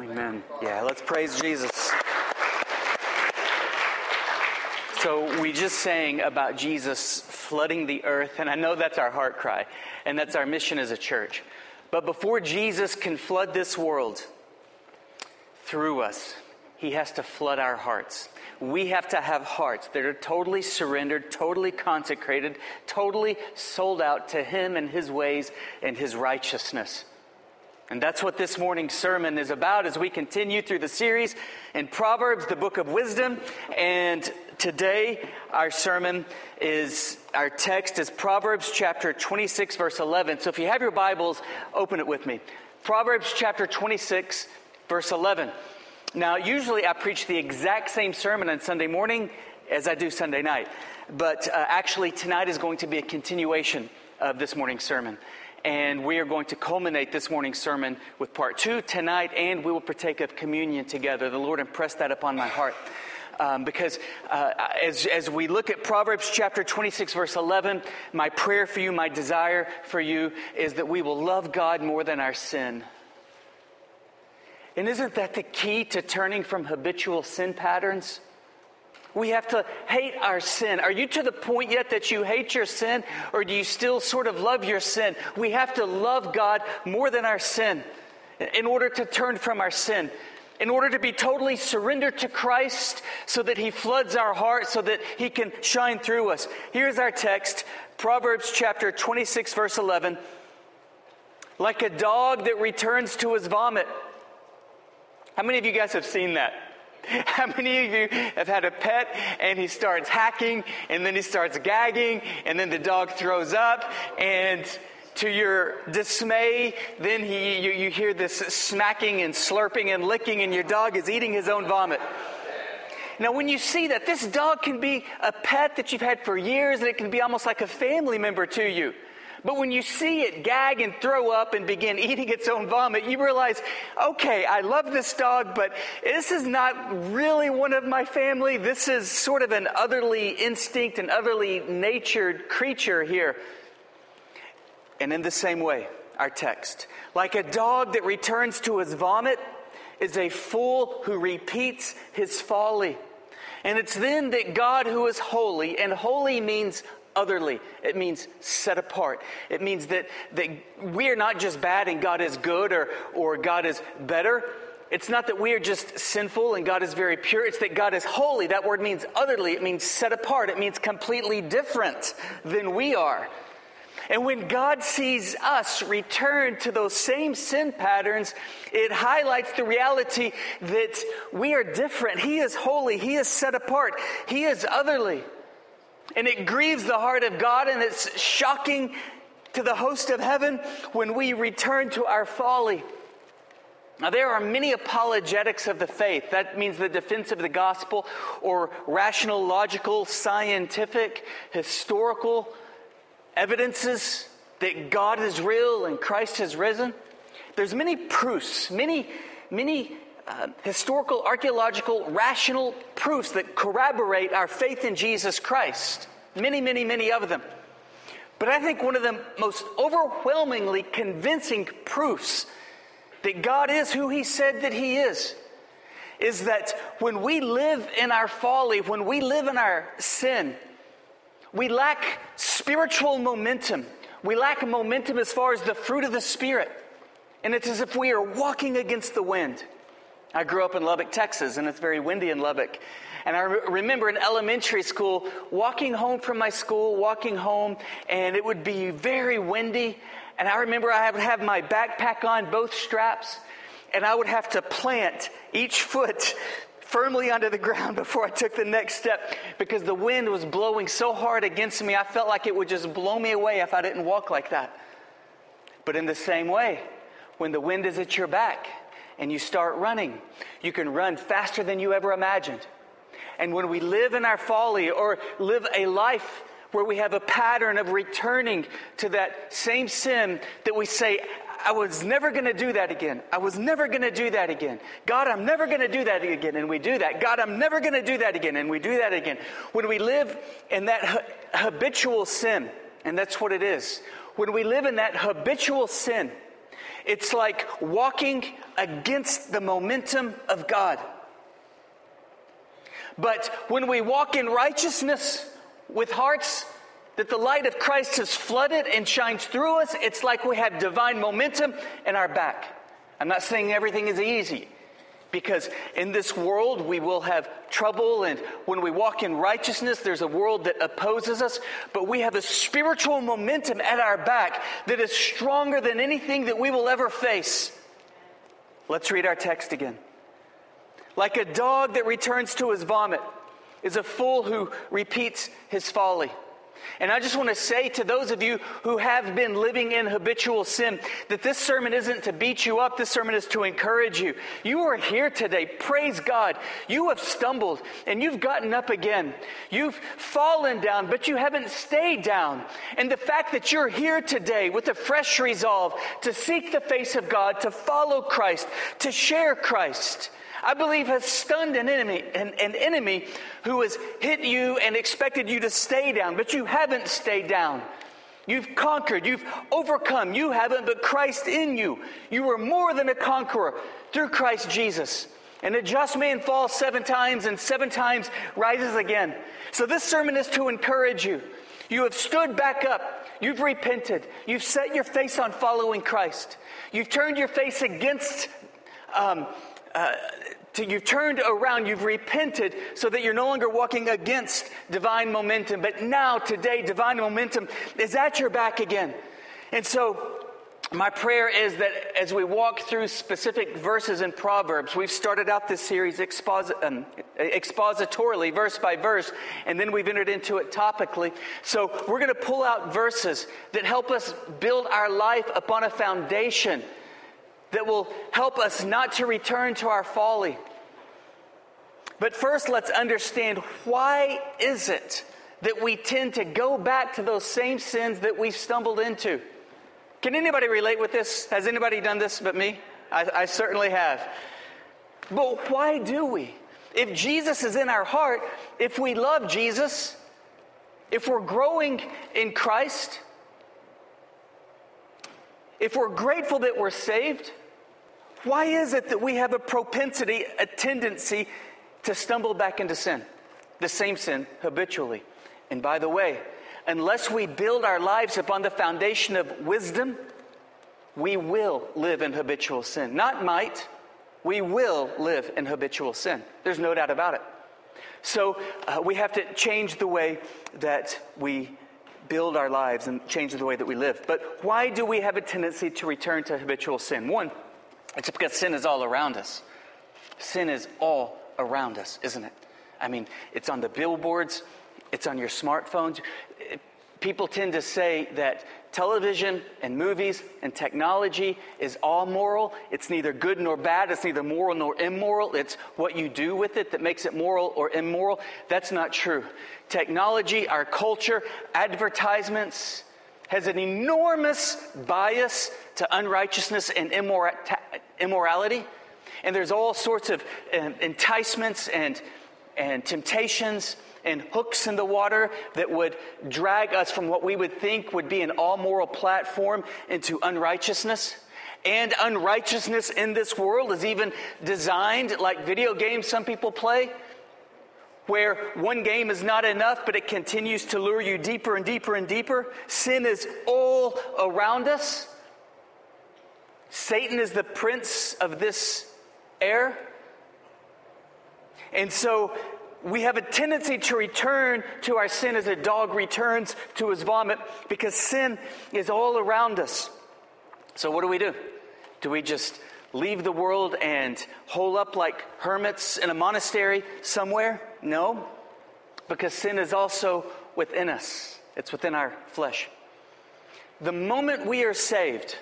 Amen. Yeah, let's praise Jesus. So, we just sang about Jesus flooding the earth, and I know that's our heart cry, and that's our mission as a church. But before Jesus can flood this world through us, he has to flood our hearts. We have to have hearts that are totally surrendered, totally consecrated, totally sold out to Him and His ways and His righteousness. And that's what this morning's sermon is about as we continue through the series in Proverbs, the book of wisdom. And today, our sermon is, our text is Proverbs chapter 26, verse 11. So if you have your Bibles, open it with me. Proverbs chapter 26, verse 11. Now, usually I preach the exact same sermon on Sunday morning as I do Sunday night. But uh, actually, tonight is going to be a continuation of this morning's sermon. And we are going to culminate this morning's sermon with part two tonight, and we will partake of communion together. The Lord impressed that upon my heart. Um, because uh, as, as we look at Proverbs chapter 26, verse 11, my prayer for you, my desire for you is that we will love God more than our sin. And isn't that the key to turning from habitual sin patterns? We have to hate our sin. Are you to the point yet that you hate your sin, or do you still sort of love your sin? We have to love God more than our sin in order to turn from our sin, in order to be totally surrendered to Christ so that He floods our heart, so that He can shine through us. Here's our text Proverbs chapter 26, verse 11. Like a dog that returns to his vomit. How many of you guys have seen that? How many of you have had a pet and he starts hacking and then he starts gagging and then the dog throws up and to your dismay, then he, you, you hear this smacking and slurping and licking and your dog is eating his own vomit. Now, when you see that, this dog can be a pet that you've had for years and it can be almost like a family member to you. But when you see it gag and throw up and begin eating its own vomit, you realize, okay, I love this dog, but this is not really one of my family. This is sort of an otherly instinct, an otherly natured creature here. And in the same way, our text, like a dog that returns to his vomit, is a fool who repeats his folly. And it's then that God, who is holy, and holy means otherly. It means set apart. It means that, that we are not just bad and God is good or, or God is better. It's not that we are just sinful and God is very pure. It's that God is holy. That word means otherly. It means set apart. It means completely different than we are. And when God sees us return to those same sin patterns, it highlights the reality that we are different. He is holy. He is set apart. He is otherly. And it grieves the heart of God, and it's shocking to the host of heaven when we return to our folly. Now, there are many apologetics of the faith. That means the defense of the gospel or rational, logical, scientific, historical evidences that God is real and Christ has risen. There's many proofs, many, many historical, archaeological, rational proofs that corroborate our faith in Jesus Christ. Many, many, many of them. But I think one of the most overwhelmingly convincing proofs that God is who He said that He is is that when we live in our folly, when we live in our sin, we lack spiritual momentum. We lack momentum as far as the fruit of the Spirit. And it's as if we are walking against the wind. I grew up in Lubbock, Texas, and it's very windy in Lubbock. And I re- remember in elementary school, walking home from my school, walking home, and it would be very windy. And I remember I would have my backpack on, both straps, and I would have to plant each foot firmly onto the ground before I took the next step because the wind was blowing so hard against me, I felt like it would just blow me away if I didn't walk like that. But in the same way, when the wind is at your back, and you start running, you can run faster than you ever imagined. And when we live in our folly or live a life where we have a pattern of returning to that same sin that we say, I was never going to do that again. I was never going to do that again. God, I'm never going to do that again. And we do that. God, I'm never going to do that again. And we do that again. When we live in that habitual sin, and that's what it is, when we live in that habitual sin, It's like walking against the momentum of God. But when we walk in righteousness with hearts that the light of Christ has flooded and shines through us, it's like we have divine momentum in our back. I'm not saying everything is easy. Because in this world, we will have trouble, and when we walk in righteousness, there's a world that opposes us. But we have a spiritual momentum at our back that is stronger than anything that we will ever face. Let's read our text again. Like a dog that returns to his vomit is a fool who repeats his folly. And I just want to say to those of you who have been living in habitual sin that this sermon isn't to beat you up, this sermon is to encourage you. You are here today. Praise God. You have stumbled and you've gotten up again. You've fallen down, but you haven't stayed down. And the fact that you're here today with a fresh resolve to seek the face of God, to follow Christ, to share Christ, I believe has stunned an enemy, an, an, enemy who has hit you and expected you to stay down, but you haven't stayed down. You've conquered, you've overcome. You haven't, but Christ in you. You were more than a conqueror through Christ Jesus. And a just man falls seven times and seven times rises again. So this sermon is to encourage you. You have stood back up. You've repented. You've set your face on following Christ. You've turned your face against um, uh, to, you've turned around, you've repented so that you're no longer walking against divine momentum. But now, today, divine momentum is at your back again. And so, my prayer is that as we walk through specific verses in Proverbs, we've started out this series exposit- um, expositorily, verse by verse, and then we've entered into it topically. So we're going to pull out verses that help us build our life upon a foundation that will help us not to return to our folly. But first, let's understand why is it that we tend to go back to those same sins that we stumbled into? Can anybody relate with this? Has anybody done this but me? I, I certainly have. But why do we? If Jesus is in our heart, if we love Jesus, if we're growing in Christ, if we're grateful that we're saved, why is it that we have a propensity, a tendency to stumble back into sin? The same sin habitually. And by the way, unless we build our lives upon the foundation of wisdom, we will live in habitual sin. Not might, we will live in habitual sin. There's no doubt about it. So uh, we have to change the way that we build our lives and change the way that we live. But why do we have a tendency to return to habitual sin? One, it's because sin is all around us. Sin is all around us, isn't it? I mean, it's on the billboards, it's on your smartphones. People tend to say that television and movies and technology is all moral. It's neither good nor bad. It's neither moral nor immoral. It's what you do with it that makes it moral or immoral. That's not true. Technology, our culture, advertisements, has an enormous bias to unrighteousness and immorality. And there's all sorts of um, enticements and, and temptations and hooks in the water that would drag us from what we would think would be an all moral platform into unrighteousness. And unrighteousness in this world is even designed like video games some people play where one game is not enough, but it continues to lure you deeper and deeper and deeper. Sin is all around us. Satan is the prince of this air. And so we have a tendency to return to our sin as a dog returns to his vomit because sin is all around us. So, what do we do? Do we just leave the world and hole up like hermits in a monastery somewhere? No, because sin is also within us, it's within our flesh. The moment we are saved,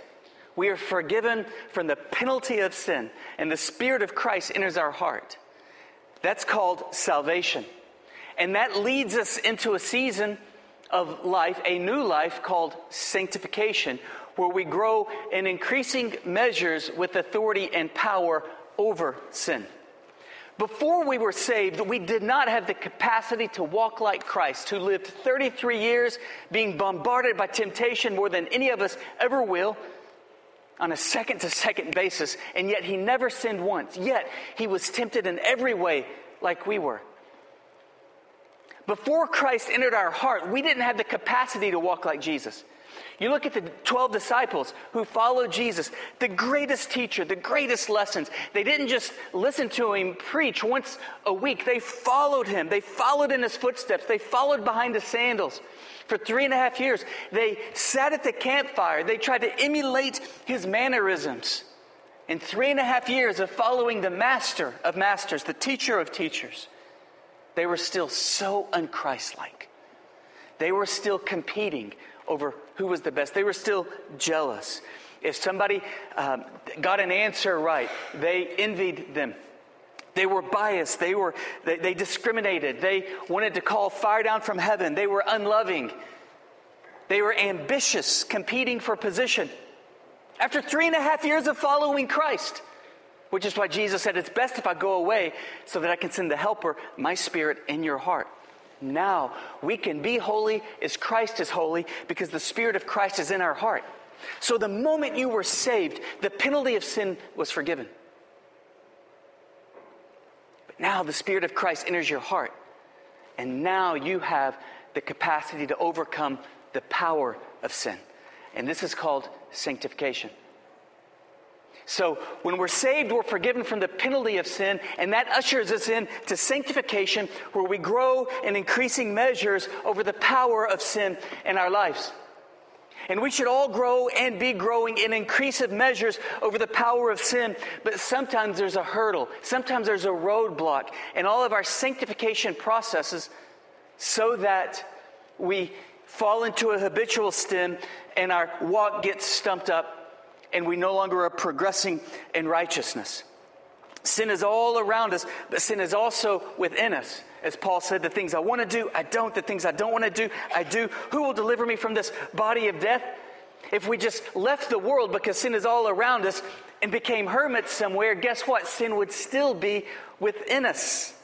we are forgiven from the penalty of sin, and the Spirit of Christ enters our heart. That's called salvation. And that leads us into a season of life, a new life called sanctification, where we grow in increasing measures with authority and power over sin. Before we were saved, we did not have the capacity to walk like Christ, who lived 33 years being bombarded by temptation more than any of us ever will. On a second to second basis, and yet he never sinned once. Yet he was tempted in every way like we were. Before Christ entered our heart, we didn't have the capacity to walk like Jesus. You look at the 12 disciples who followed Jesus, the greatest teacher, the greatest lessons. They didn't just listen to him preach once a week, they followed him. They followed in his footsteps, they followed behind his sandals. For three and a half years, they sat at the campfire, they tried to emulate his mannerisms. In three and a half years of following the master of masters, the teacher of teachers, they were still so unchristlike. They were still competing over who was the best. They were still jealous. If somebody um, got an answer right, they envied them. They were biased. They, were, they, they discriminated. They wanted to call fire down from heaven. They were unloving. They were ambitious, competing for position. After three and a half years of following Christ, which is why Jesus said, It's best if I go away so that I can send the helper, my spirit, in your heart. Now we can be holy as Christ is holy because the Spirit of Christ is in our heart. So the moment you were saved, the penalty of sin was forgiven. But now the Spirit of Christ enters your heart, and now you have the capacity to overcome the power of sin. And this is called sanctification. So when we're saved, we're forgiven from the penalty of sin, and that ushers us in to sanctification, where we grow in increasing measures over the power of sin in our lives. And we should all grow and be growing in increasive measures over the power of sin. But sometimes there's a hurdle, sometimes there's a roadblock in all of our sanctification processes so that we fall into a habitual sin and our walk gets stumped up and we no longer are progressing in righteousness. Sin is all around us, but sin is also within us. As Paul said, the things I want to do, I don't. The things I don't want to do, I do. Who will deliver me from this body of death? If we just left the world because sin is all around us and became hermits somewhere, guess what? Sin would still be within us.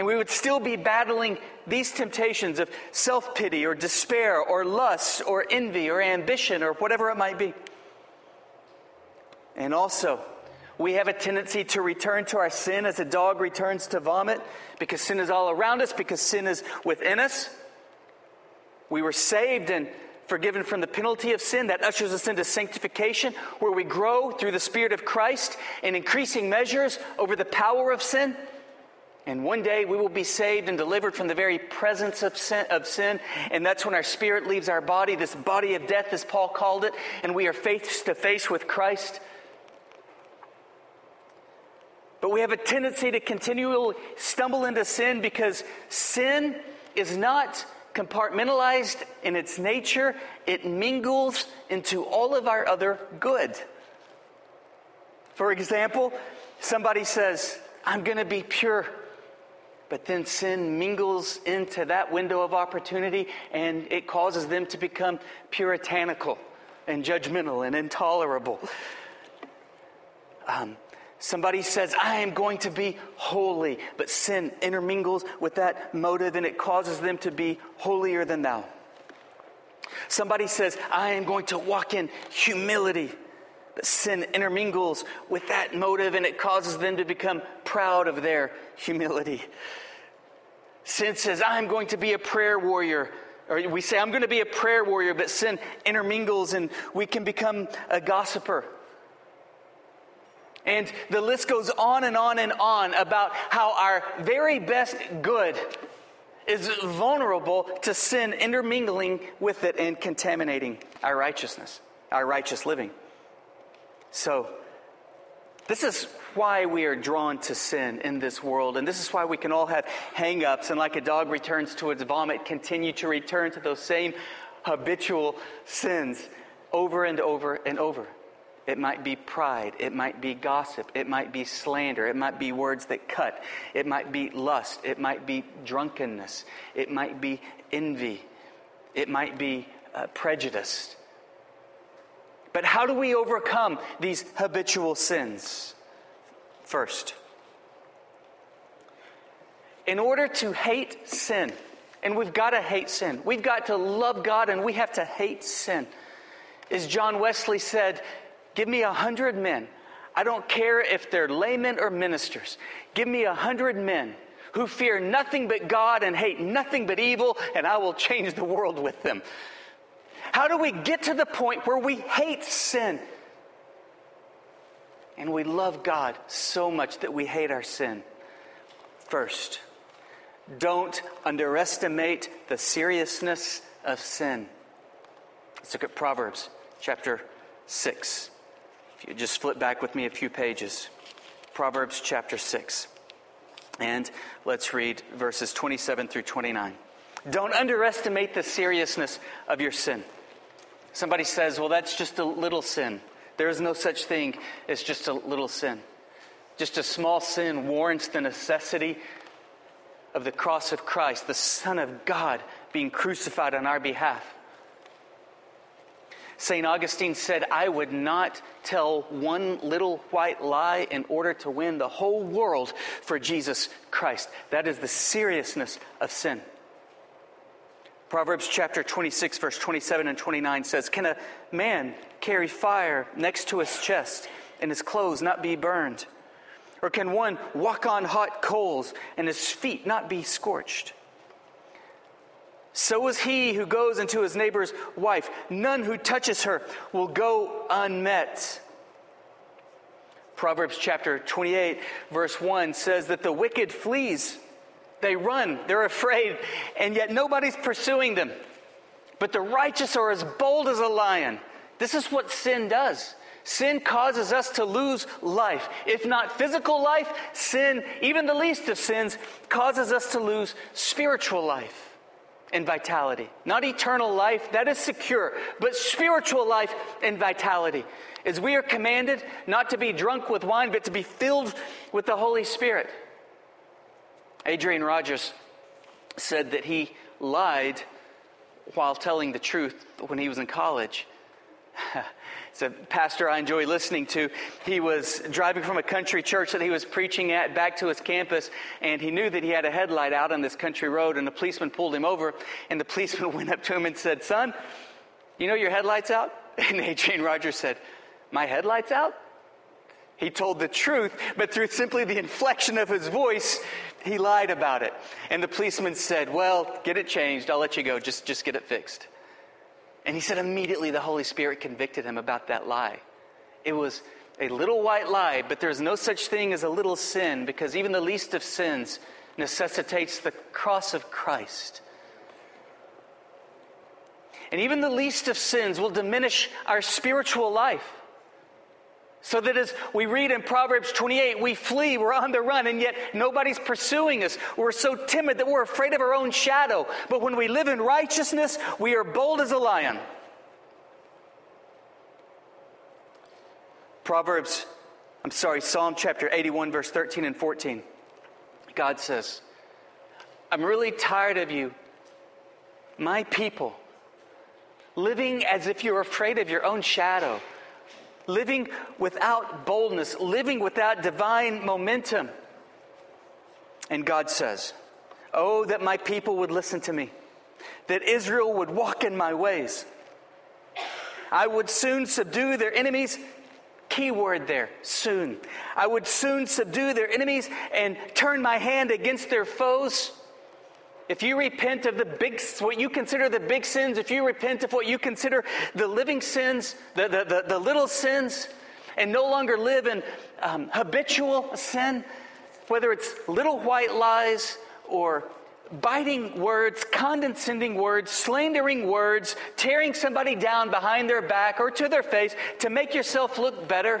And we would still be battling these temptations of self pity or despair or lust or envy or ambition or whatever it might be. And also, we have a tendency to return to our sin as a dog returns to vomit because sin is all around us, because sin is within us. We were saved and forgiven from the penalty of sin. That ushers us into sanctification, where we grow through the Spirit of Christ in increasing measures over the power of sin. And one day we will be saved and delivered from the very presence of sin, of sin, And that's when our spirit leaves our body, this body of death, as Paul called it, and we are face to face with Christ. But we have a tendency to continually stumble into sin because sin is not compartmentalized in its nature, it mingles into all of our other good. For example, somebody says, I'm going to be pure but then sin mingles into that window of opportunity and it causes them to become puritanical and judgmental and intolerable. Um, somebody says, I am going to be holy, but sin intermingles with that motive and it causes them to be holier than thou. Somebody says, I am going to walk in humility. Sin intermingles with that motive and it causes them to become proud of their humility. Sin says, I'm going to be a prayer warrior. Or we say, I'm going to be a prayer warrior, but sin intermingles and we can become a gossiper. And the list goes on and on and on about how our very best good is vulnerable to sin intermingling with it and contaminating our righteousness, our righteous living. So, this is why we are drawn to sin in this world. And this is why we can all have hang ups and, like a dog returns to its vomit, continue to return to those same habitual sins over and over and over. It might be pride. It might be gossip. It might be slander. It might be words that cut. It might be lust. It might be drunkenness. It might be envy. It might be uh, prejudice. But how do we overcome these habitual sins? First, in order to hate sin, and we've got to hate sin, we've got to love God and we have to hate sin. As John Wesley said, Give me a hundred men. I don't care if they're laymen or ministers. Give me a hundred men who fear nothing but God and hate nothing but evil, and I will change the world with them. How do we get to the point where we hate sin and we love God so much that we hate our sin? First, don't underestimate the seriousness of sin. Let's look at Proverbs chapter 6. If you just flip back with me a few pages, Proverbs chapter 6. And let's read verses 27 through 29. Don't underestimate the seriousness of your sin. Somebody says, well, that's just a little sin. There is no such thing as just a little sin. Just a small sin warrants the necessity of the cross of Christ, the Son of God, being crucified on our behalf. St. Augustine said, I would not tell one little white lie in order to win the whole world for Jesus Christ. That is the seriousness of sin. Proverbs chapter 26, verse 27 and 29 says, Can a man carry fire next to his chest and his clothes not be burned? Or can one walk on hot coals and his feet not be scorched? So is he who goes into his neighbor's wife. None who touches her will go unmet. Proverbs chapter 28, verse 1 says that the wicked flees. They run, they're afraid, and yet nobody's pursuing them. But the righteous are as bold as a lion. This is what sin does. Sin causes us to lose life. If not physical life, sin, even the least of sins, causes us to lose spiritual life and vitality. Not eternal life, that is secure, but spiritual life and vitality. As we are commanded not to be drunk with wine, but to be filled with the Holy Spirit. Adrian Rogers said that he lied while telling the truth when he was in college. it's a pastor I enjoy listening to. He was driving from a country church that he was preaching at back to his campus, and he knew that he had a headlight out on this country road, and the policeman pulled him over, and the policeman went up to him and said, Son, you know your headlight's out? And Adrian Rogers said, My headlight's out? He told the truth, but through simply the inflection of his voice, he lied about it. And the policeman said, Well, get it changed. I'll let you go. Just, just get it fixed. And he said immediately the Holy Spirit convicted him about that lie. It was a little white lie, but there's no such thing as a little sin because even the least of sins necessitates the cross of Christ. And even the least of sins will diminish our spiritual life. So that as we read in Proverbs 28, we flee, we're on the run, and yet nobody's pursuing us. We're so timid that we're afraid of our own shadow. But when we live in righteousness, we are bold as a lion. Proverbs, I'm sorry, Psalm chapter 81, verse 13 and 14. God says, I'm really tired of you, my people, living as if you're afraid of your own shadow living without boldness, living without divine momentum. And God says, Oh, that my people would listen to me, that Israel would walk in my ways. I would soon subdue their enemies. Key word there, soon. I would soon subdue their enemies and turn my hand against their foes. If you repent of the big, what you consider the big sins, if you repent of what you consider the living sins, the, the, the, the little sins, and no longer live in um, habitual sin, whether it's little white lies or biting words, condescending words, slandering words, tearing somebody down behind their back or to their face to make yourself look better,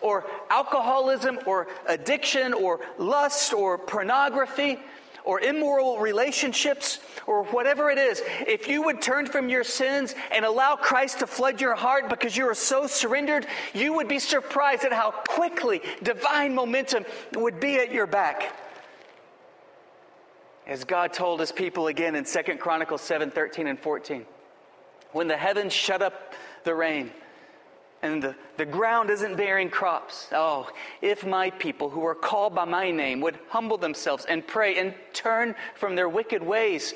or alcoholism or addiction or lust or pornography or immoral relationships or whatever it is, if you would turn from your sins and allow Christ to flood your heart because you are so surrendered, you would be surprised at how quickly divine momentum would be at your back. As God told his people again in 2 Chronicles 7 13 and 14. When the heavens shut up the rain, and the, the ground isn't bearing crops. Oh, if my people who are called by my name would humble themselves and pray and turn from their wicked ways,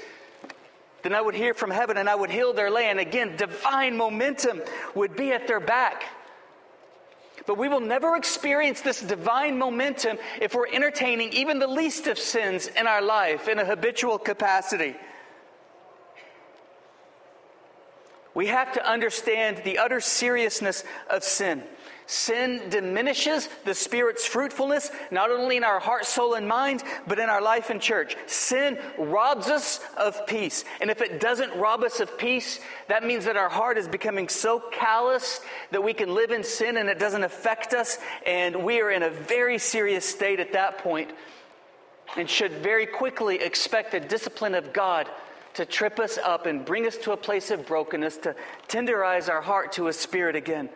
then I would hear from heaven and I would heal their land. Again, divine momentum would be at their back. But we will never experience this divine momentum if we're entertaining even the least of sins in our life in a habitual capacity. We have to understand the utter seriousness of sin. Sin diminishes the Spirit's fruitfulness, not only in our heart, soul, and mind, but in our life and church. Sin robs us of peace. And if it doesn't rob us of peace, that means that our heart is becoming so callous that we can live in sin and it doesn't affect us. And we are in a very serious state at that point and should very quickly expect the discipline of God to trip us up and bring us to a place of brokenness, to tenderize our heart to a spirit again.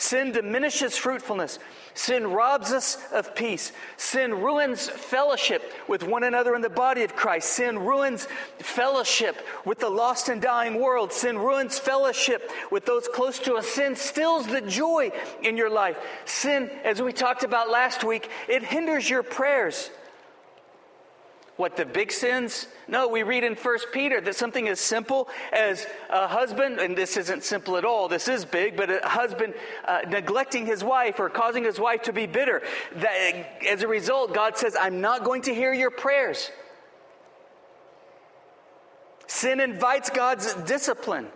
Sin diminishes fruitfulness. Sin robs us of peace. Sin ruins fellowship with one another in the body of Christ. Sin ruins fellowship with the lost and dying world. Sin ruins fellowship with those close to us. Sin stills the joy in your life. Sin, as we talked about last week, it hinders your prayers. What, the big sins? No, we read in 1 Peter that something as simple as a husband, and this isn't simple at all, this is big, but a husband uh, neglecting his wife or causing his wife to be bitter. That, as a result, God says, I'm not going to hear your prayers. Sin invites God's discipline.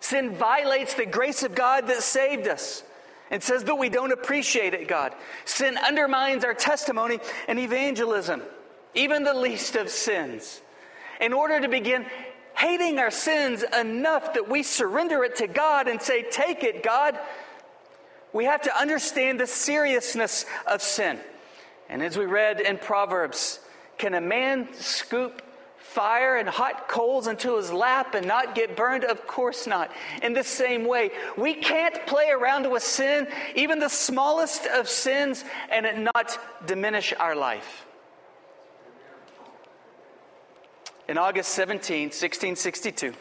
Sin violates the grace of God that saved us and says that we don't appreciate it, God. Sin undermines our testimony and evangelism even the least of sins, in order to begin hating our sins enough that we surrender it to God and say, Take it, God, we have to understand the seriousness of sin. And as we read in Proverbs, can a man scoop fire and hot coals into his lap and not get burned? Of course not. In the same way, we can't play around with sin, even the smallest of sins, and it not diminish our life. In August 17, 1662,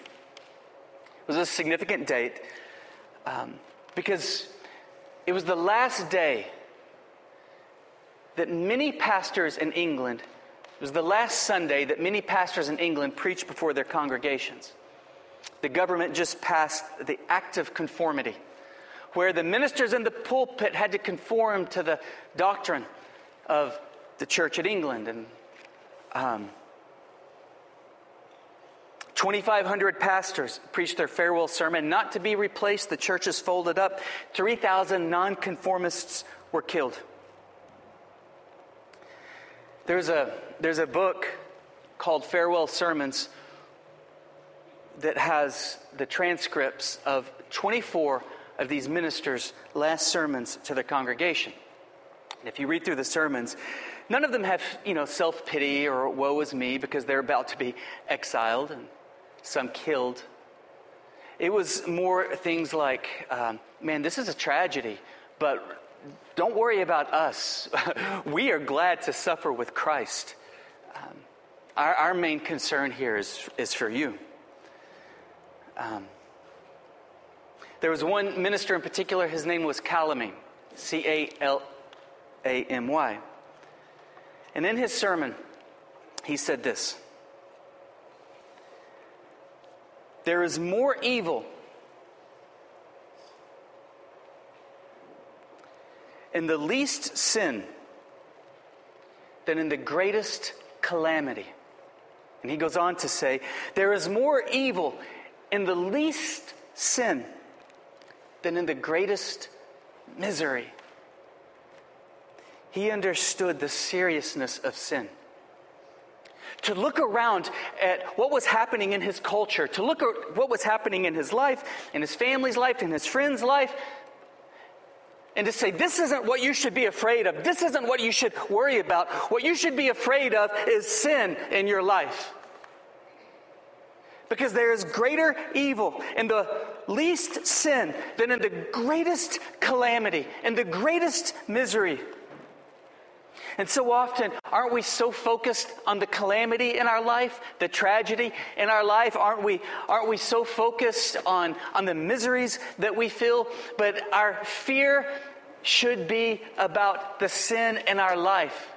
was a significant date um, because it was the last day that many pastors in England, it was the last Sunday that many pastors in England preached before their congregations. The government just passed the Act of Conformity, where the ministers in the pulpit had to conform to the doctrine of the Church at England. And um, 2,500 pastors preached their farewell sermon, not to be replaced. The churches folded up. 3,000 nonconformists were killed. There's a, there's a book called Farewell Sermons that has the transcripts of 24 of these ministers' last sermons to their congregation. And if you read through the sermons, none of them have, you know, self pity or woe is me because they're about to be exiled and some killed. It was more things like, um, man, this is a tragedy, but don't worry about us. we are glad to suffer with Christ. Um, our, our, main concern here is, is for you. Um, there was one minister in particular, his name was Calamy, C A L A M Y. And in his sermon, he said this There is more evil in the least sin than in the greatest calamity. And he goes on to say, There is more evil in the least sin than in the greatest misery. He understood the seriousness of sin to look around at what was happening in his culture, to look at what was happening in his life, in his family's life, in his friend's life, and to say, this isn't what you should be afraid of. This isn't what you should worry about. What you should be afraid of is sin in your life. Because there is greater evil in the least sin than in the greatest calamity and the greatest misery. And so often, aren't we so focused on the calamity in our life, the tragedy in our life? Aren't we, aren't we so focused on, on the miseries that we feel? But our fear should be about the sin in our life,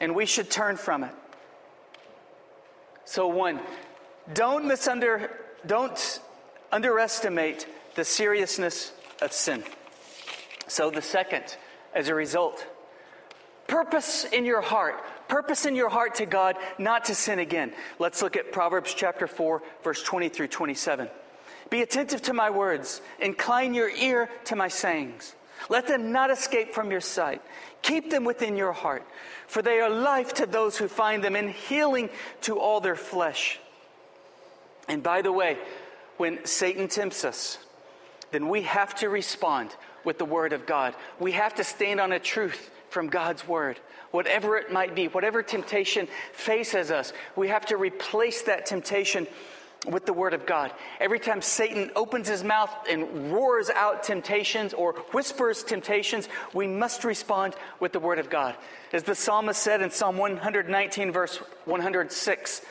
and we should turn from it. So, one, Don't misunder, don't underestimate the seriousness of sin. So, the second, as a result, purpose in your heart. Purpose in your heart to God not to sin again. Let's look at Proverbs chapter 4, verse 20 through 27. Be attentive to my words, incline your ear to my sayings. Let them not escape from your sight. Keep them within your heart, for they are life to those who find them and healing to all their flesh. And by the way, when Satan tempts us, then we have to respond with the Word of God. We have to stand on a truth from God's Word. Whatever it might be, whatever temptation faces us, we have to replace that temptation with the Word of God. Every time Satan opens his mouth and roars out temptations or whispers temptations, we must respond with the Word of God. As the psalmist said in Psalm 119, verse 106,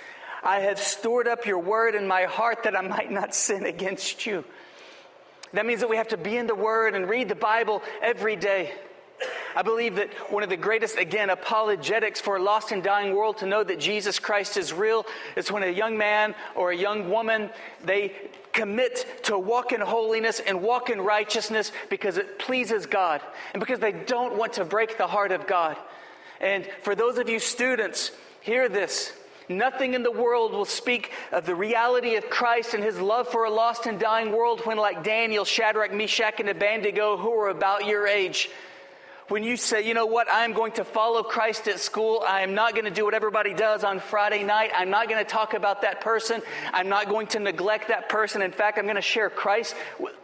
I have stored up your Word in my heart that I might not sin against you. That means that we have to be in the Word and read the Bible every day. I believe that one of the greatest, again, apologetics for a lost and dying world to know that Jesus Christ is real is when a young man or a young woman, they commit to walk in holiness and walk in righteousness because it pleases God and because they don't want to break the heart of God. And for those of you students, hear this. Nothing in the world will speak of the reality of Christ and his love for a lost and dying world when, like Daniel, Shadrach, Meshach, and Abednego, who are about your age, when you say, you know what, I'm going to follow Christ at school, I am not going to do what everybody does on Friday night, I'm not going to talk about that person, I'm not going to neglect that person. In fact, I'm going to share Christ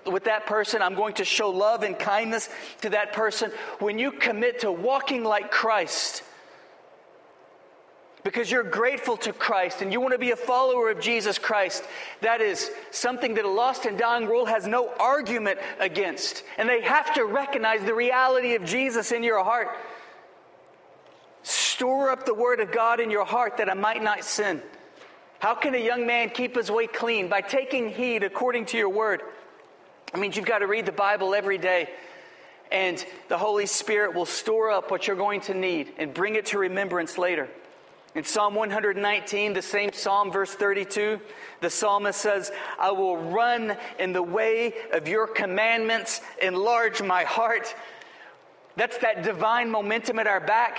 with that person, I'm going to show love and kindness to that person. When you commit to walking like Christ, because you're grateful to Christ and you want to be a follower of Jesus Christ, that is something that a lost and dying world has no argument against. And they have to recognize the reality of Jesus in your heart. Store up the word of God in your heart that I might not sin. How can a young man keep his way clean? By taking heed according to your word. I mean, you've got to read the Bible every day, and the Holy Spirit will store up what you're going to need and bring it to remembrance later. In Psalm 119, the same Psalm, verse 32, the psalmist says, I will run in the way of your commandments, enlarge my heart. That's that divine momentum at our back.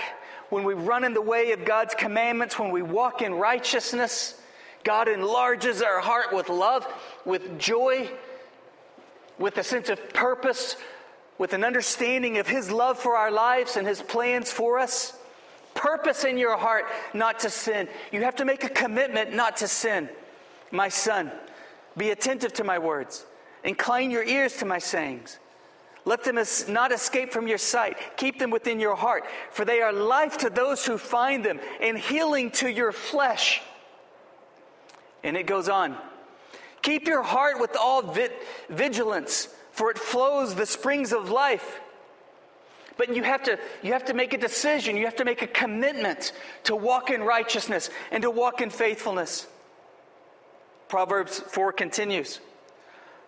When we run in the way of God's commandments, when we walk in righteousness, God enlarges our heart with love, with joy, with a sense of purpose, with an understanding of His love for our lives and His plans for us purpose in your heart not to sin. You have to make a commitment not to sin. My son, be attentive to my words. Incline your ears to my sayings. Let them not escape from your sight. Keep them within your heart, for they are life to those who find them and healing to your flesh. And it goes on. Keep your heart with all vigilance, for it flows the springs of life. But you have to you have to make a decision, you have to make a commitment to walk in righteousness and to walk in faithfulness. Proverbs 4 continues.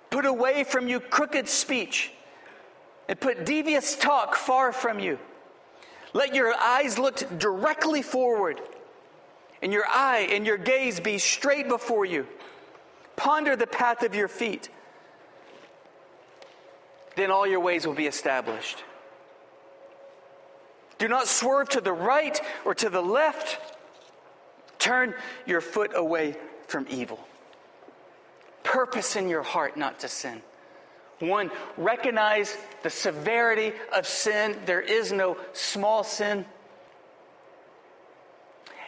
Put away from you crooked speech and put devious talk far from you. Let your eyes look directly forward and your eye and your gaze be straight before you. Ponder the path of your feet. Then all your ways will be established. Do not swerve to the right or to the left. Turn your foot away from evil. Purpose in your heart not to sin. One, recognize the severity of sin. There is no small sin.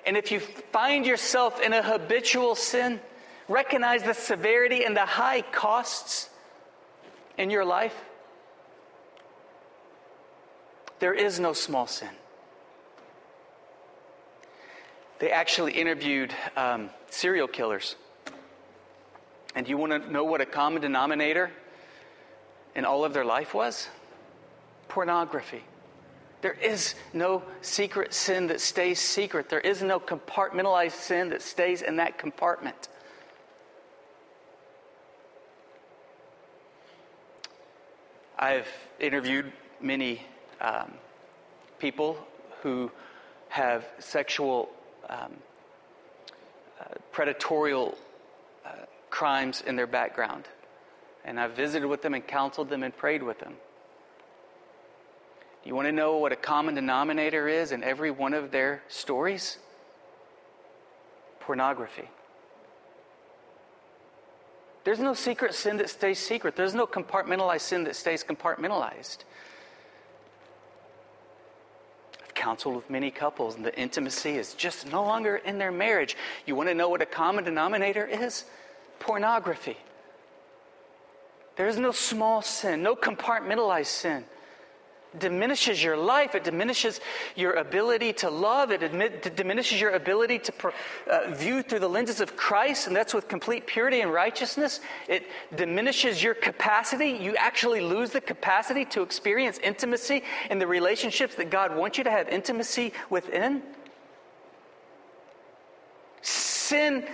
And if you find yourself in a habitual sin, recognize the severity and the high costs in your life. There is no small sin. They actually interviewed um, serial killers. And you want to know what a common denominator in all of their life was? Pornography. There is no secret sin that stays secret. There is no compartmentalized sin that stays in that compartment. I've interviewed many um, people who have sexual um, uh, predatorial crimes in their background. And I've visited with them and counseled them and prayed with them. You want to know what a common denominator is in every one of their stories? Pornography. There's no secret sin that stays secret. There's no compartmentalized sin that stays compartmentalized. Counseled with many couples, and the intimacy is just no longer in their marriage. You want to know what a common denominator is? Pornography. There is no small sin, no compartmentalized sin diminishes your life. It diminishes your ability to love. It, admit, it diminishes your ability to uh, view through the lenses of Christ, and that's with complete purity and righteousness. It diminishes your capacity. You actually lose the capacity to experience intimacy in the relationships that God wants you to have intimacy within. Sin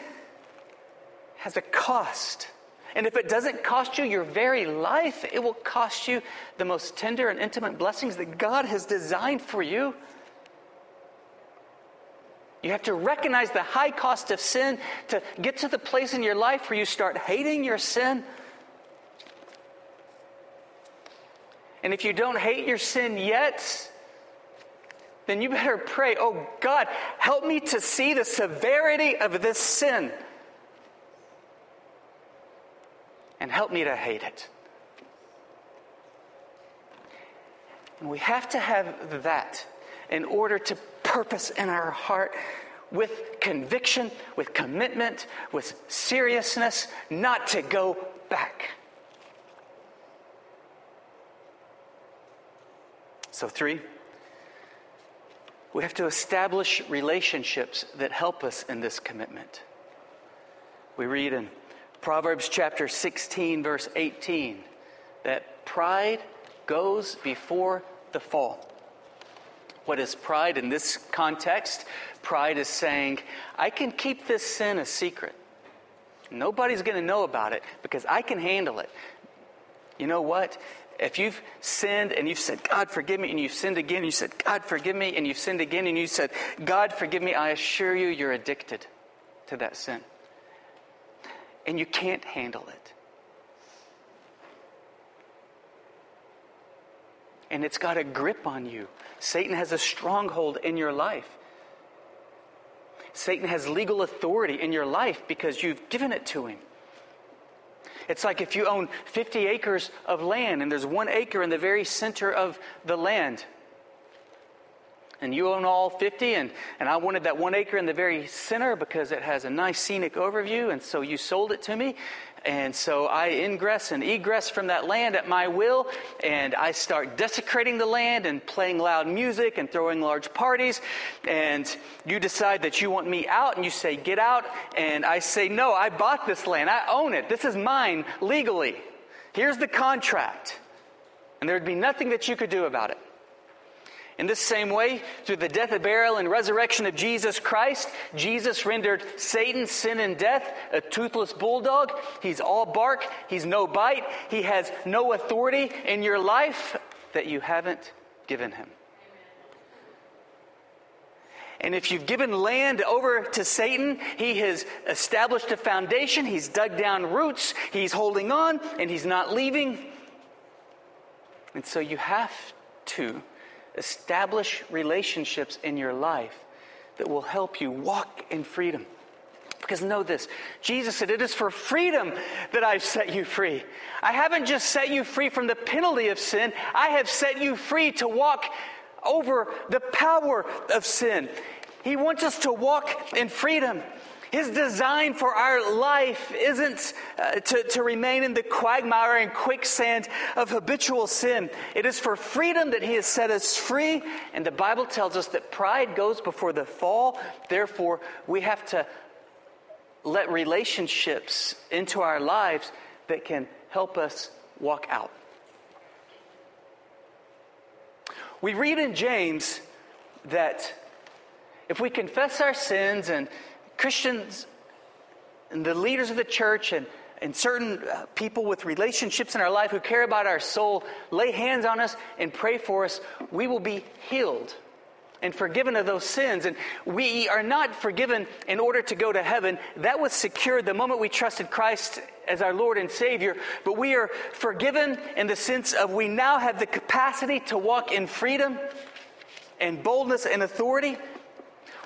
has a cost. And if it doesn't cost you your very life, it will cost you the most tender and intimate blessings that God has designed for you. You have to recognize the high cost of sin to get to the place in your life where you start hating your sin. And if you don't hate your sin yet, then you better pray, oh God, help me to see the severity of this sin and help me to hate it. And we have to have that in order to purpose in our heart with conviction, with commitment, with seriousness, not to go back. So, three, we have to establish relationships that help us in this commitment. We read in Proverbs chapter 16, verse 18, that pride goes before the fall. What is pride in this context? Pride is saying, I can keep this sin a secret. Nobody's going to know about it because I can handle it. You know what? If you've sinned and you've said, God, forgive me, and you've sinned again, and you said, God, forgive me, and you've sinned again, and you said, God, forgive me, I assure you, you're addicted to that sin and you can't handle it. And it's got a grip on you. Satan has a stronghold in your life. Satan has legal authority in your life because you've given it to him. It's like if you own 50 acres of land and there's one acre in the very center of the land and you own all 50 and, and i wanted that one acre in the very center because it has a nice scenic overview and so you sold it to me. And so i ingress and egress from that land at my will and i start desecrating the land and playing loud music and throwing large parties. And you decide that you want me out and you say get out. And i say no i bought this land. I own it. This is mine legally. Here's the contract. And there'd be nothing that you could do about it in this same way, through the death, of burial, and resurrection of Jesus Christ, Jesus rendered Satan, sin, and death a toothless bulldog. He's all bark, he's no bite, he has no authority in your life that you haven't given him. And if you've given land over to Satan, he has established a foundation, he's dug down roots, he's holding on, and he's not leaving. And so you have to establish relationships in your life that will help you walk in freedom. Because know this Jesus said, It is for freedom that I've set you free. I haven't just set you free from the penalty of sin, I have set you free to walk over the power of sin. He wants us to walk in freedom. His design for our life isn't uh, to, to remain in the quagmire and quicksand of habitual sin. It is for freedom that He has set us free. And the Bible tells us that pride goes before the fall. Therefore, we have to let relationships into our lives that can help us walk out. We read in James that if we confess our sins and Christians and the leaders of the church and, and certain uh, people with relationships in our life who care about our soul lay hands on us and pray for us, we will be healed. and forgiven of those sins. And we are not forgiven in order to go to heaven. That was secured the moment we trusted Christ as our Lord and Savior. But we are forgiven in the sense of we now have the capacity to walk in freedom and boldness and authority.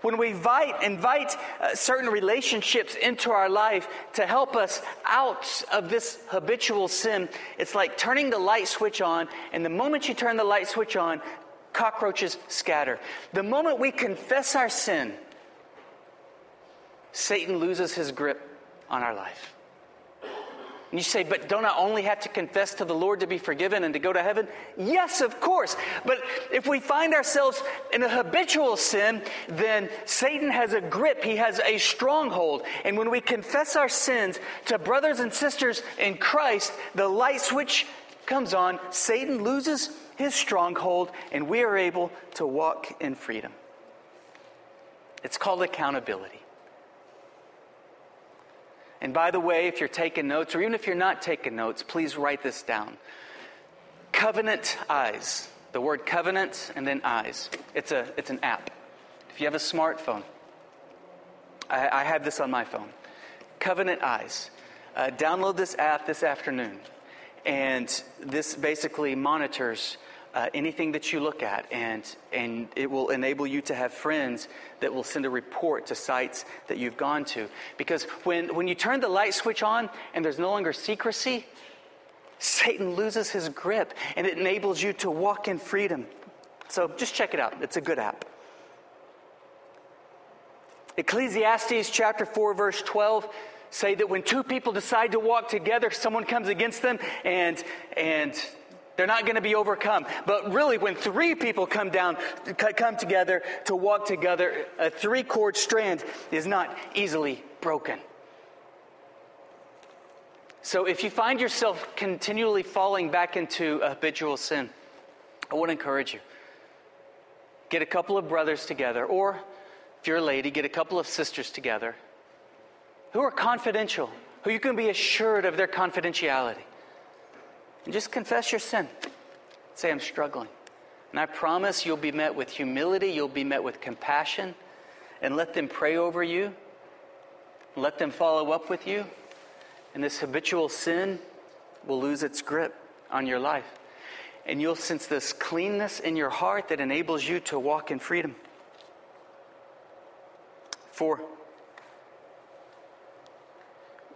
When we invite, invite uh, certain relationships into our life to help us out of this habitual sin, it's like turning the light switch on, and the moment you turn the light switch on, cockroaches scatter. The moment we confess our sin, Satan loses his grip on our life. And you say, but don't I only have to confess to the Lord to be forgiven and to go to heaven? Yes, of course. But if we find ourselves in a habitual sin, then Satan has a grip, he has a stronghold. And when we confess our sins to brothers and sisters in Christ, the light switch comes on, Satan loses his stronghold, and we are able to walk in freedom. It's called accountability. And by the way, if you're taking notes, or even if you're not taking notes, please write this down. Covenant Eyes. The word covenant and then eyes. It's, a, it's an app. If you have a smartphone, I, I have this on my phone. Covenant Eyes. Uh, download this app this afternoon. And this basically monitors uh, anything that you look at, and, and it will enable you to have friends that will send a report to sites that you've gone to. Because when, when you turn the light switch on and there's no longer secrecy, Satan loses his grip and it enables you to walk in freedom. So just check it out, it's a good app. Ecclesiastes chapter 4, verse 12 say that when two people decide to walk together, someone comes against them and, and they're not going to be overcome. But really, when three people come down, come together to walk together, a three cord strand is not easily broken. So if you find yourself continually falling back into habitual sin, I would encourage you. Get a couple of brothers together, or if you're a lady, get a couple of sisters together who are confidential, who you can be assured of their confidentiality. And just confess your sin. Say, I'm struggling. And I promise you'll be met with humility, you'll be met with compassion, and let them pray over you. Let them follow up with you. And this habitual sin will lose its grip on your life. And you'll sense this cleanness in your heart that enables you to walk in freedom. Four,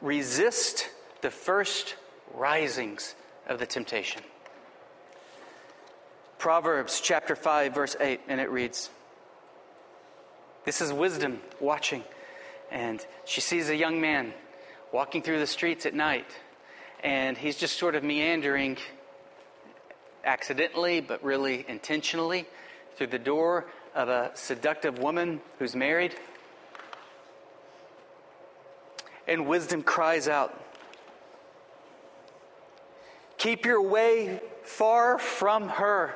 resist the first risings of the temptation. Proverbs chapter 5, verse 8, and it reads This is wisdom watching. And she sees a young man walking through the streets at night, and he's just sort of meandering accidentally, but really intentionally, through the door of a seductive woman who's married. And wisdom cries out, Keep your way far from her,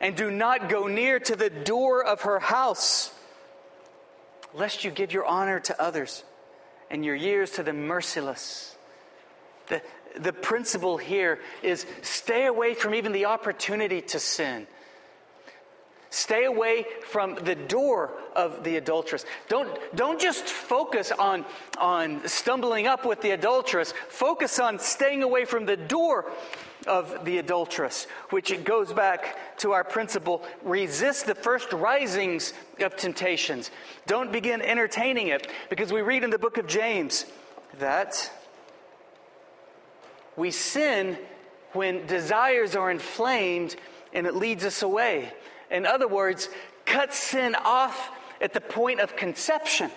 and do not go near to the door of her house, lest you give your honor to others and your years to the merciless. The, the principle here is stay away from even the opportunity to sin. Stay away from the door of the adulteress. Don't, don't just focus on, on stumbling up with the adulteress. Focus on staying away from the door of the adulteress, which goes back to our principle resist the first risings of temptations. Don't begin entertaining it, because we read in the book of James that we sin when desires are inflamed and it leads us away. In other words, cut sin off at the point of conception.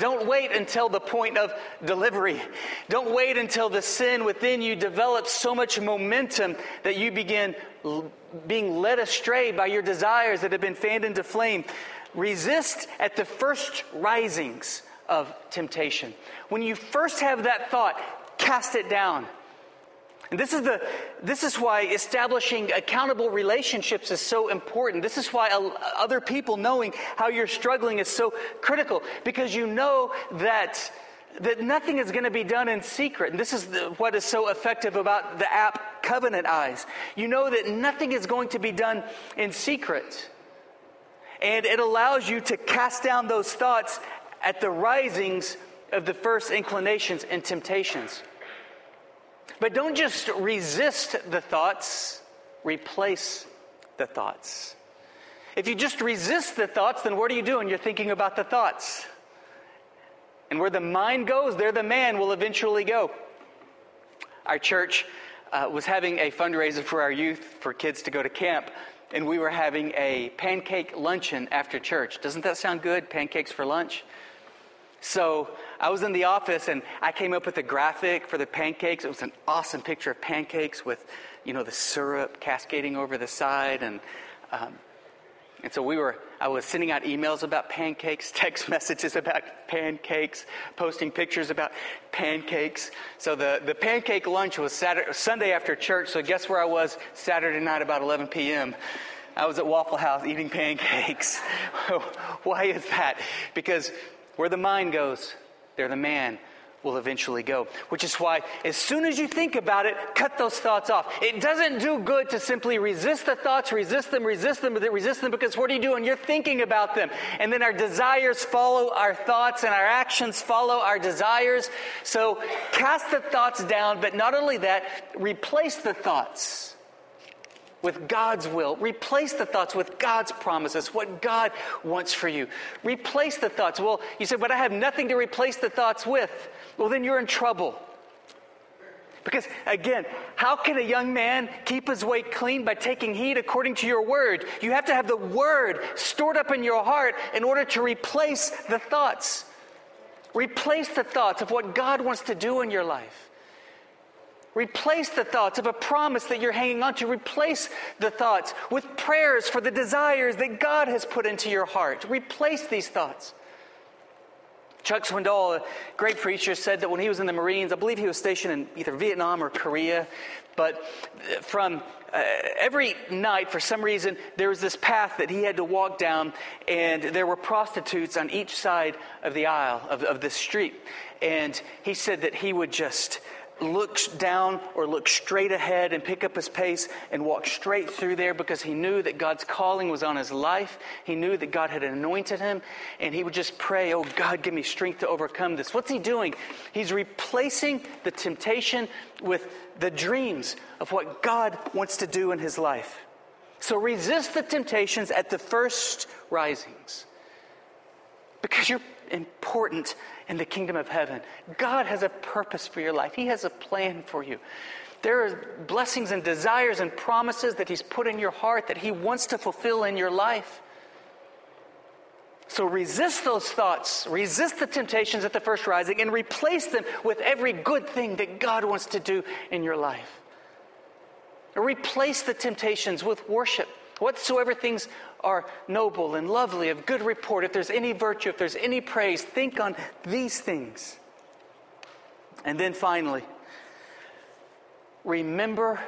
Don't wait until the point of delivery. Don't wait until the sin within you develops so much momentum that you begin being led astray by your desires that have been fanned into flame. Resist at the first risings of temptation. When you first have that thought, cast it down. And this is, the, this is why establishing accountable relationships is so important. This is why other people knowing how you're struggling is so critical because you know that, that nothing is going to be done in secret. And this is the, what is so effective about the app Covenant Eyes. You know that nothing is going to be done in secret. and it allows you to cast down those thoughts at the risings of the first inclinations and temptations. But don't just resist the thoughts, replace the thoughts. If you just resist the thoughts, then what are you doing? You're thinking about the thoughts. And where the mind goes, there the man will eventually go. Our church uh, was having a fundraiser for our youth, for kids to go to camp, and we were having a pancake luncheon after church. Doesn't that sound good? Pancakes for lunch? So I was in the office and I came up with a graphic for the pancakes. It was an awesome picture of pancakes with, you know, the syrup cascading over the side and um, and so we were, I was sending out emails about pancakes, text messages about pancakes, posting pictures about pancakes. So the, the pancake lunch was Saturday, Sunday after church. So guess where I was Saturday night about 11 p.m. I was at Waffle House eating pancakes. Why is that? Because where the mind goes, there the man will eventually go. Which is why, as soon as you think about it, cut those thoughts off. It doesn't do good to simply resist the thoughts, resist them, resist them, resist them, because what are you doing? You're thinking about them. And then our desires follow our thoughts, and our actions follow our desires. So cast the thoughts down, but not only that, replace the thoughts with God's will. Replace the thoughts with God's promises, what God wants for you. Replace the thoughts. Well, you said, but I have nothing to replace the thoughts with well, then you're in trouble. Because again, how can a young man keep his weight clean by taking heed according to your word? You have to have the word stored up in your heart in order to replace the thoughts. Replace the thoughts of what God wants to do in your life. Replace the thoughts of a promise that you're hanging on to. Replace the thoughts with prayers for the desires that God has put into your heart. Replace these thoughts. Chuck Swindoll, a great preacher, said that when he was in the Marines, I believe he was stationed in either Vietnam or Korea, but from uh, every night, for some reason, there was this path that he had to walk down, and there were prostitutes on each side of the aisle of, of the street. And he said that he would just look down or look straight ahead and pick up his pace and walk straight through there because he knew that God's calling was on his life. He knew that God had anointed him, and he would just pray, Oh, God, give me strength to overcome this. What's he doing? He's replacing the temptation with the dreams of what God wants to do in his life. So resist the temptations at the first risings because you're important in the kingdom of heaven. God has a purpose for your life, He has a plan for you. There are blessings and desires and promises that He's put in your heart that He wants to fulfill in your life. So resist those thoughts, resist the temptations at the first rising, and replace them with every good thing that God wants to do in your life. Replace the temptations with worship. Whatsoever things are noble and lovely, of good report, if there's any virtue, if there's any praise, think on these things. And then finally, remember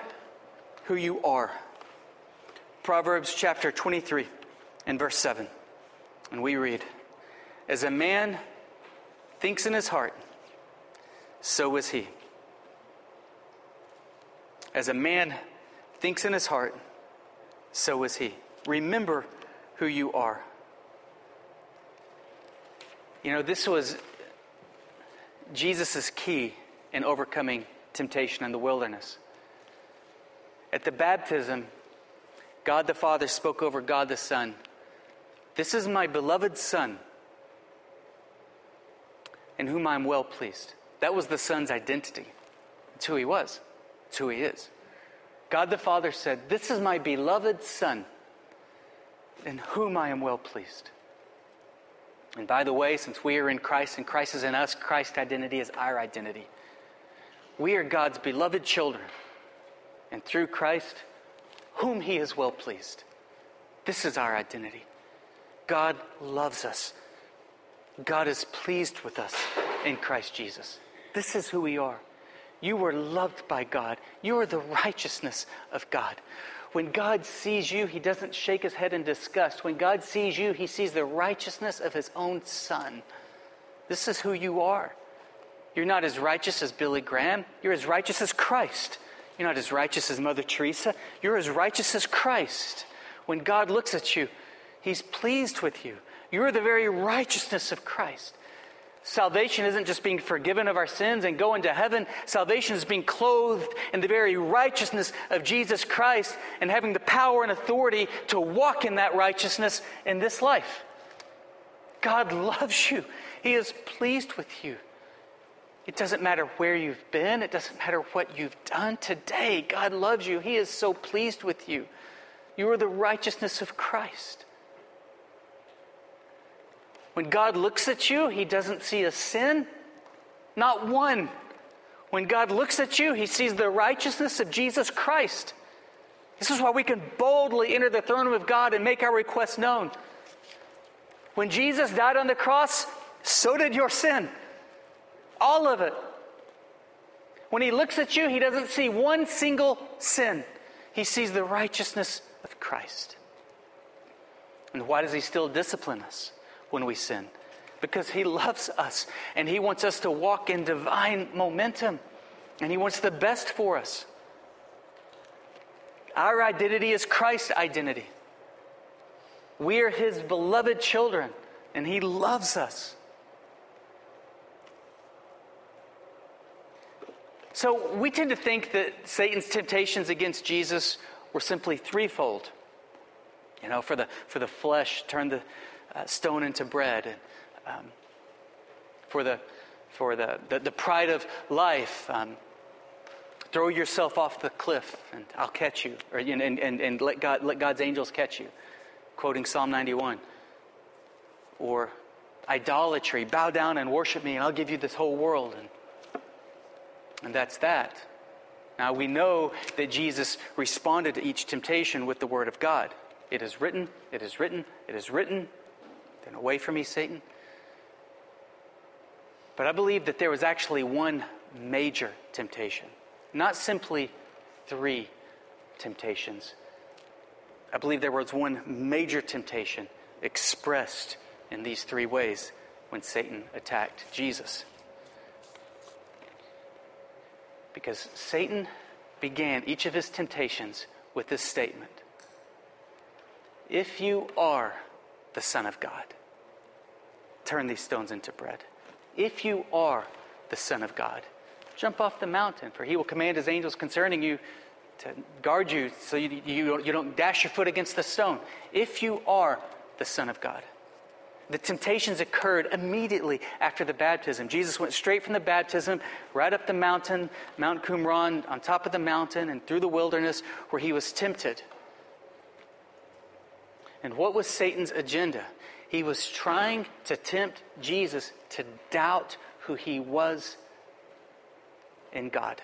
who you are. Proverbs chapter 23 and verse 7. And we read, As a man thinks in his heart, so is he. As a man thinks in his heart, so is he. Remember who you are. You know, this was Jesus' key in overcoming temptation in the wilderness. At the baptism, God the Father spoke over God the Son This is my beloved Son, in whom I am well pleased. That was the Son's identity. It's who he was, it's who he is. God the Father said, This is my beloved Son in whom I am well pleased. And by the way, since we are in Christ and Christ is in us, Christ's identity is our identity. We are God's beloved children, and through Christ, whom He is well pleased. This is our identity. God loves us. God is pleased with us in Christ Jesus. This is who we are. You were loved by God. You are the righteousness of God. When God sees you, he doesn't shake his head in disgust. When God sees you, he sees the righteousness of his own son. This is who you are. You're not as righteous as Billy Graham. You're as righteous as Christ. You're not as righteous as Mother Teresa. You're as righteous as Christ. When God looks at you, He's pleased with you. You're the very righteousness of Christ. Salvation isn't just being forgiven of our sins and going to heaven. Salvation is being clothed in the very righteousness of Jesus Christ and having the power and authority to walk in that righteousness in this life. God loves you, He is pleased with you. It doesn't matter where you've been, it doesn't matter what you've done today. God loves you, He is so pleased with you. You are the righteousness of Christ. When God looks at you, He doesn't see a sin, not one. When God looks at you, He sees the righteousness of Jesus Christ. This is why we can boldly enter the throne of God and make our requests known. When Jesus died on the cross, so did your sin. All of it. When He looks at you, He doesn't see one single sin, He sees the righteousness of Christ. And why does He still discipline us? When we sin because He loves us and He wants us to walk in divine momentum and He wants the best for us. Our identity is Christ's identity. We are His beloved children and He loves us. So we tend to think that Satan's temptations against Jesus were simply threefold. You know, for the, for the flesh, turn the, uh, stone into bread. Um, for the, for the, the, the pride of life, um, throw yourself off the cliff and I'll catch you. Or, and, and, and let, God, let God's angels catch you. Quoting Psalm 91. Or idolatry, bow down and worship me and I'll give you this whole world. And, and that's that. Now we know that Jesus responded to each temptation with the word of God. It is written, it is written, it is written, then away from me, Satan. But I believe that there was actually one major temptation, not simply three temptations. I believe there was one major temptation expressed in these three ways when Satan attacked Jesus. Because Satan began each of his temptations with this statement If you are the Son of God. Turn these stones into bread. If you are the Son of God, jump off the mountain, for he will command his angels concerning you to guard you so you, you, you don't dash your foot against the stone. If you are the Son of God. The temptations occurred immediately after the baptism. Jesus went straight from the baptism right up the mountain, Mount Qumran, on top of the mountain, and through the wilderness where he was tempted. And what was Satan's agenda? He was trying to tempt Jesus to doubt who he was in God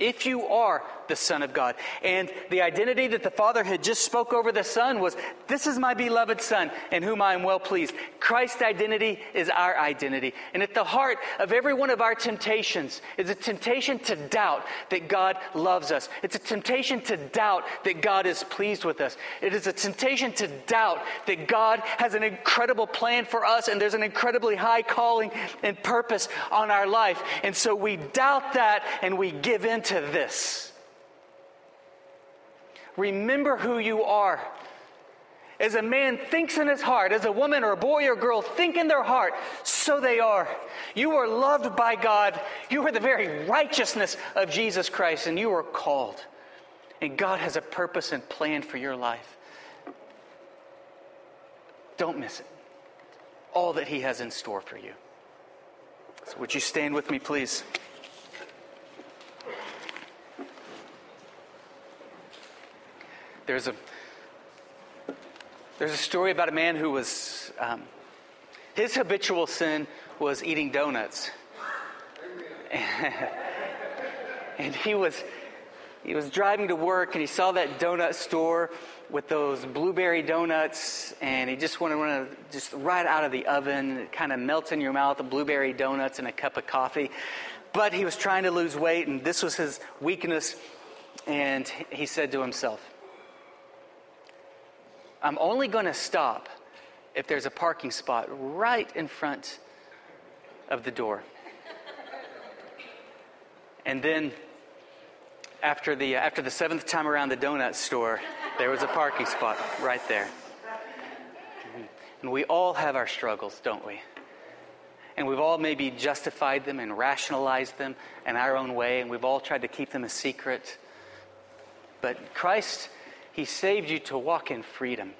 if you are the Son of God. And the identity that the Father had just spoke over the Son was, This is my beloved Son, in whom I am well pleased. Christ's identity is our identity. And at the heart of every one of our temptations is a temptation to doubt that God loves us. It's a temptation to doubt that God is pleased with us. It is a temptation to doubt that God has an incredible plan for us and there's an incredibly high calling and purpose on our life. And so we doubt that and we give in to this. Remember who you are. As a man thinks in his heart, as a woman or a boy or girl think in their heart, so they are. You are loved by God. You are the very righteousness of Jesus Christ, and you are called. And God has a purpose and plan for your life. Don't miss it. All that He has in store for you. So, would you stand with me, please? There's a, there's a story about a man who was, um, his habitual sin was eating donuts. and he was, he was driving to work and he saw that donut store with those blueberry donuts and he just wanted to just right out of the oven. Kind of melts in your mouth, the blueberry donuts and a cup of coffee. But he was trying to lose weight and this was his weakness. And he said to himself, I'm only going to stop if there's a parking spot right in front of the door. And then after the, uh, after the seventh time around the donut store, There was a parking spot right there. And we all have our struggles, don't we? And we've all maybe justified them and rationalized them in our own way, and we've all tried to keep them a secret. But Christ, He saved you to walk in freedom.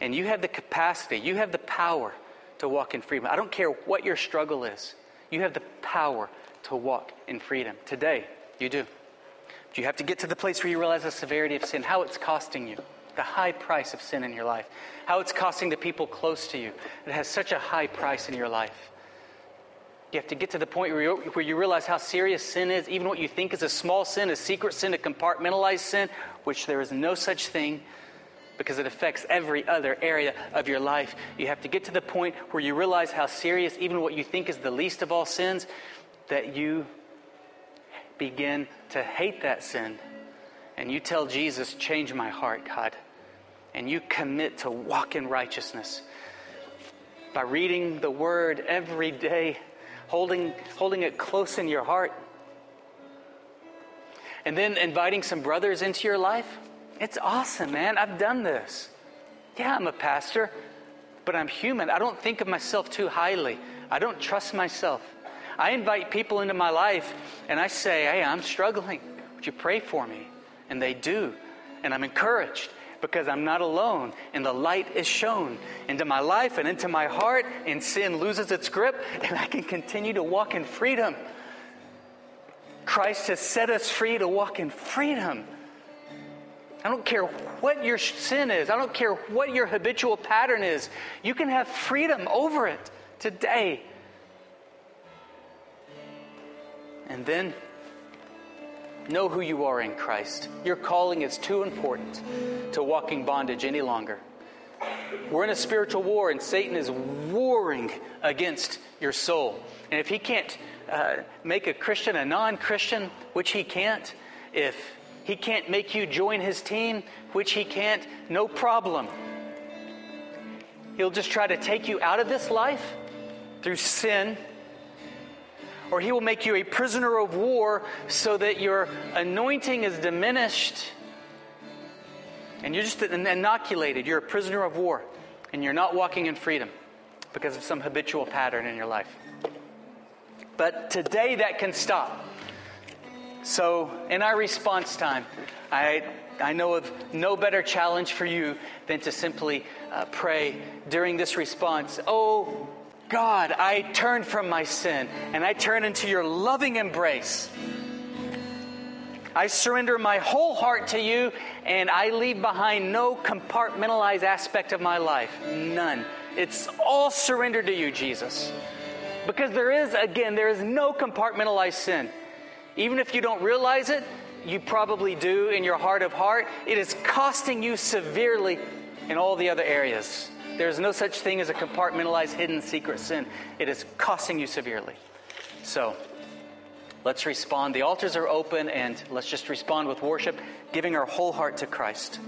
And you have the capacity, you have the power to walk in freedom. I don't care what your struggle is, you have the power to walk in freedom. Today, you do. But you have to get to the place where you realize the severity of sin, how it's costing you, the high price of sin in your life, how it's costing the people close to you. It has such a high price in your life. You have to get to the point where you, realize how serious sin is, even what you think is a small sin, a secret sin, a compartmentalized sin, which there is no such thing because it affects every other area of your life. You have to get to the point where you realize how serious, even what you think is the least of all sins, that you begin to hate that sin. And you tell Jesus, Change my heart, God. And you commit to walk in righteousness by reading the Word every day, holding, holding it close in your heart. And then inviting some brothers into your life it's awesome, man. I've done this. Yeah, I'm a pastor, but I'm human. I don't think of myself too highly. I don't trust myself. I invite people into my life and I say, hey, I'm struggling. Would you pray for me? And they do. And I'm encouraged because I'm not alone. And the light is shown into my life and into my heart, and sin loses its grip, and I can continue to walk in freedom. Christ has set us free to walk in freedom. I don't care what your sin is. I don't care what your habitual pattern is. You can have freedom over it today. And then know who you are in Christ. Your calling is too important to walking bondage any longer. We're in a spiritual war, and Satan is warring against your soul. And if he can't uh, make a Christian a non Christian, which he can't, if he can't make you join his team, which he can't, no problem. He'll just try to take you out of this life through sin, or he will make you a prisoner of war so that your anointing is diminished and you're just inoculated. You're a prisoner of war and you're not walking in freedom because of some habitual pattern in your life. But today that can stop. So, in our response time, I, I know of no better challenge for you than to simply uh, pray during this response Oh, God, I turn from my sin and I turn into your loving embrace. I surrender my whole heart to you and I leave behind no compartmentalized aspect of my life. None. It's all surrendered to you, Jesus. Because there is, again, there is no compartmentalized sin. Even if you don't realize it, you probably do in your heart of heart. It is costing you severely in all the other areas. There's no such thing as a compartmentalized, hidden, secret sin. It is costing you severely. So, let's respond. The altars are open, and let's just respond with worship, giving our whole heart to Christ.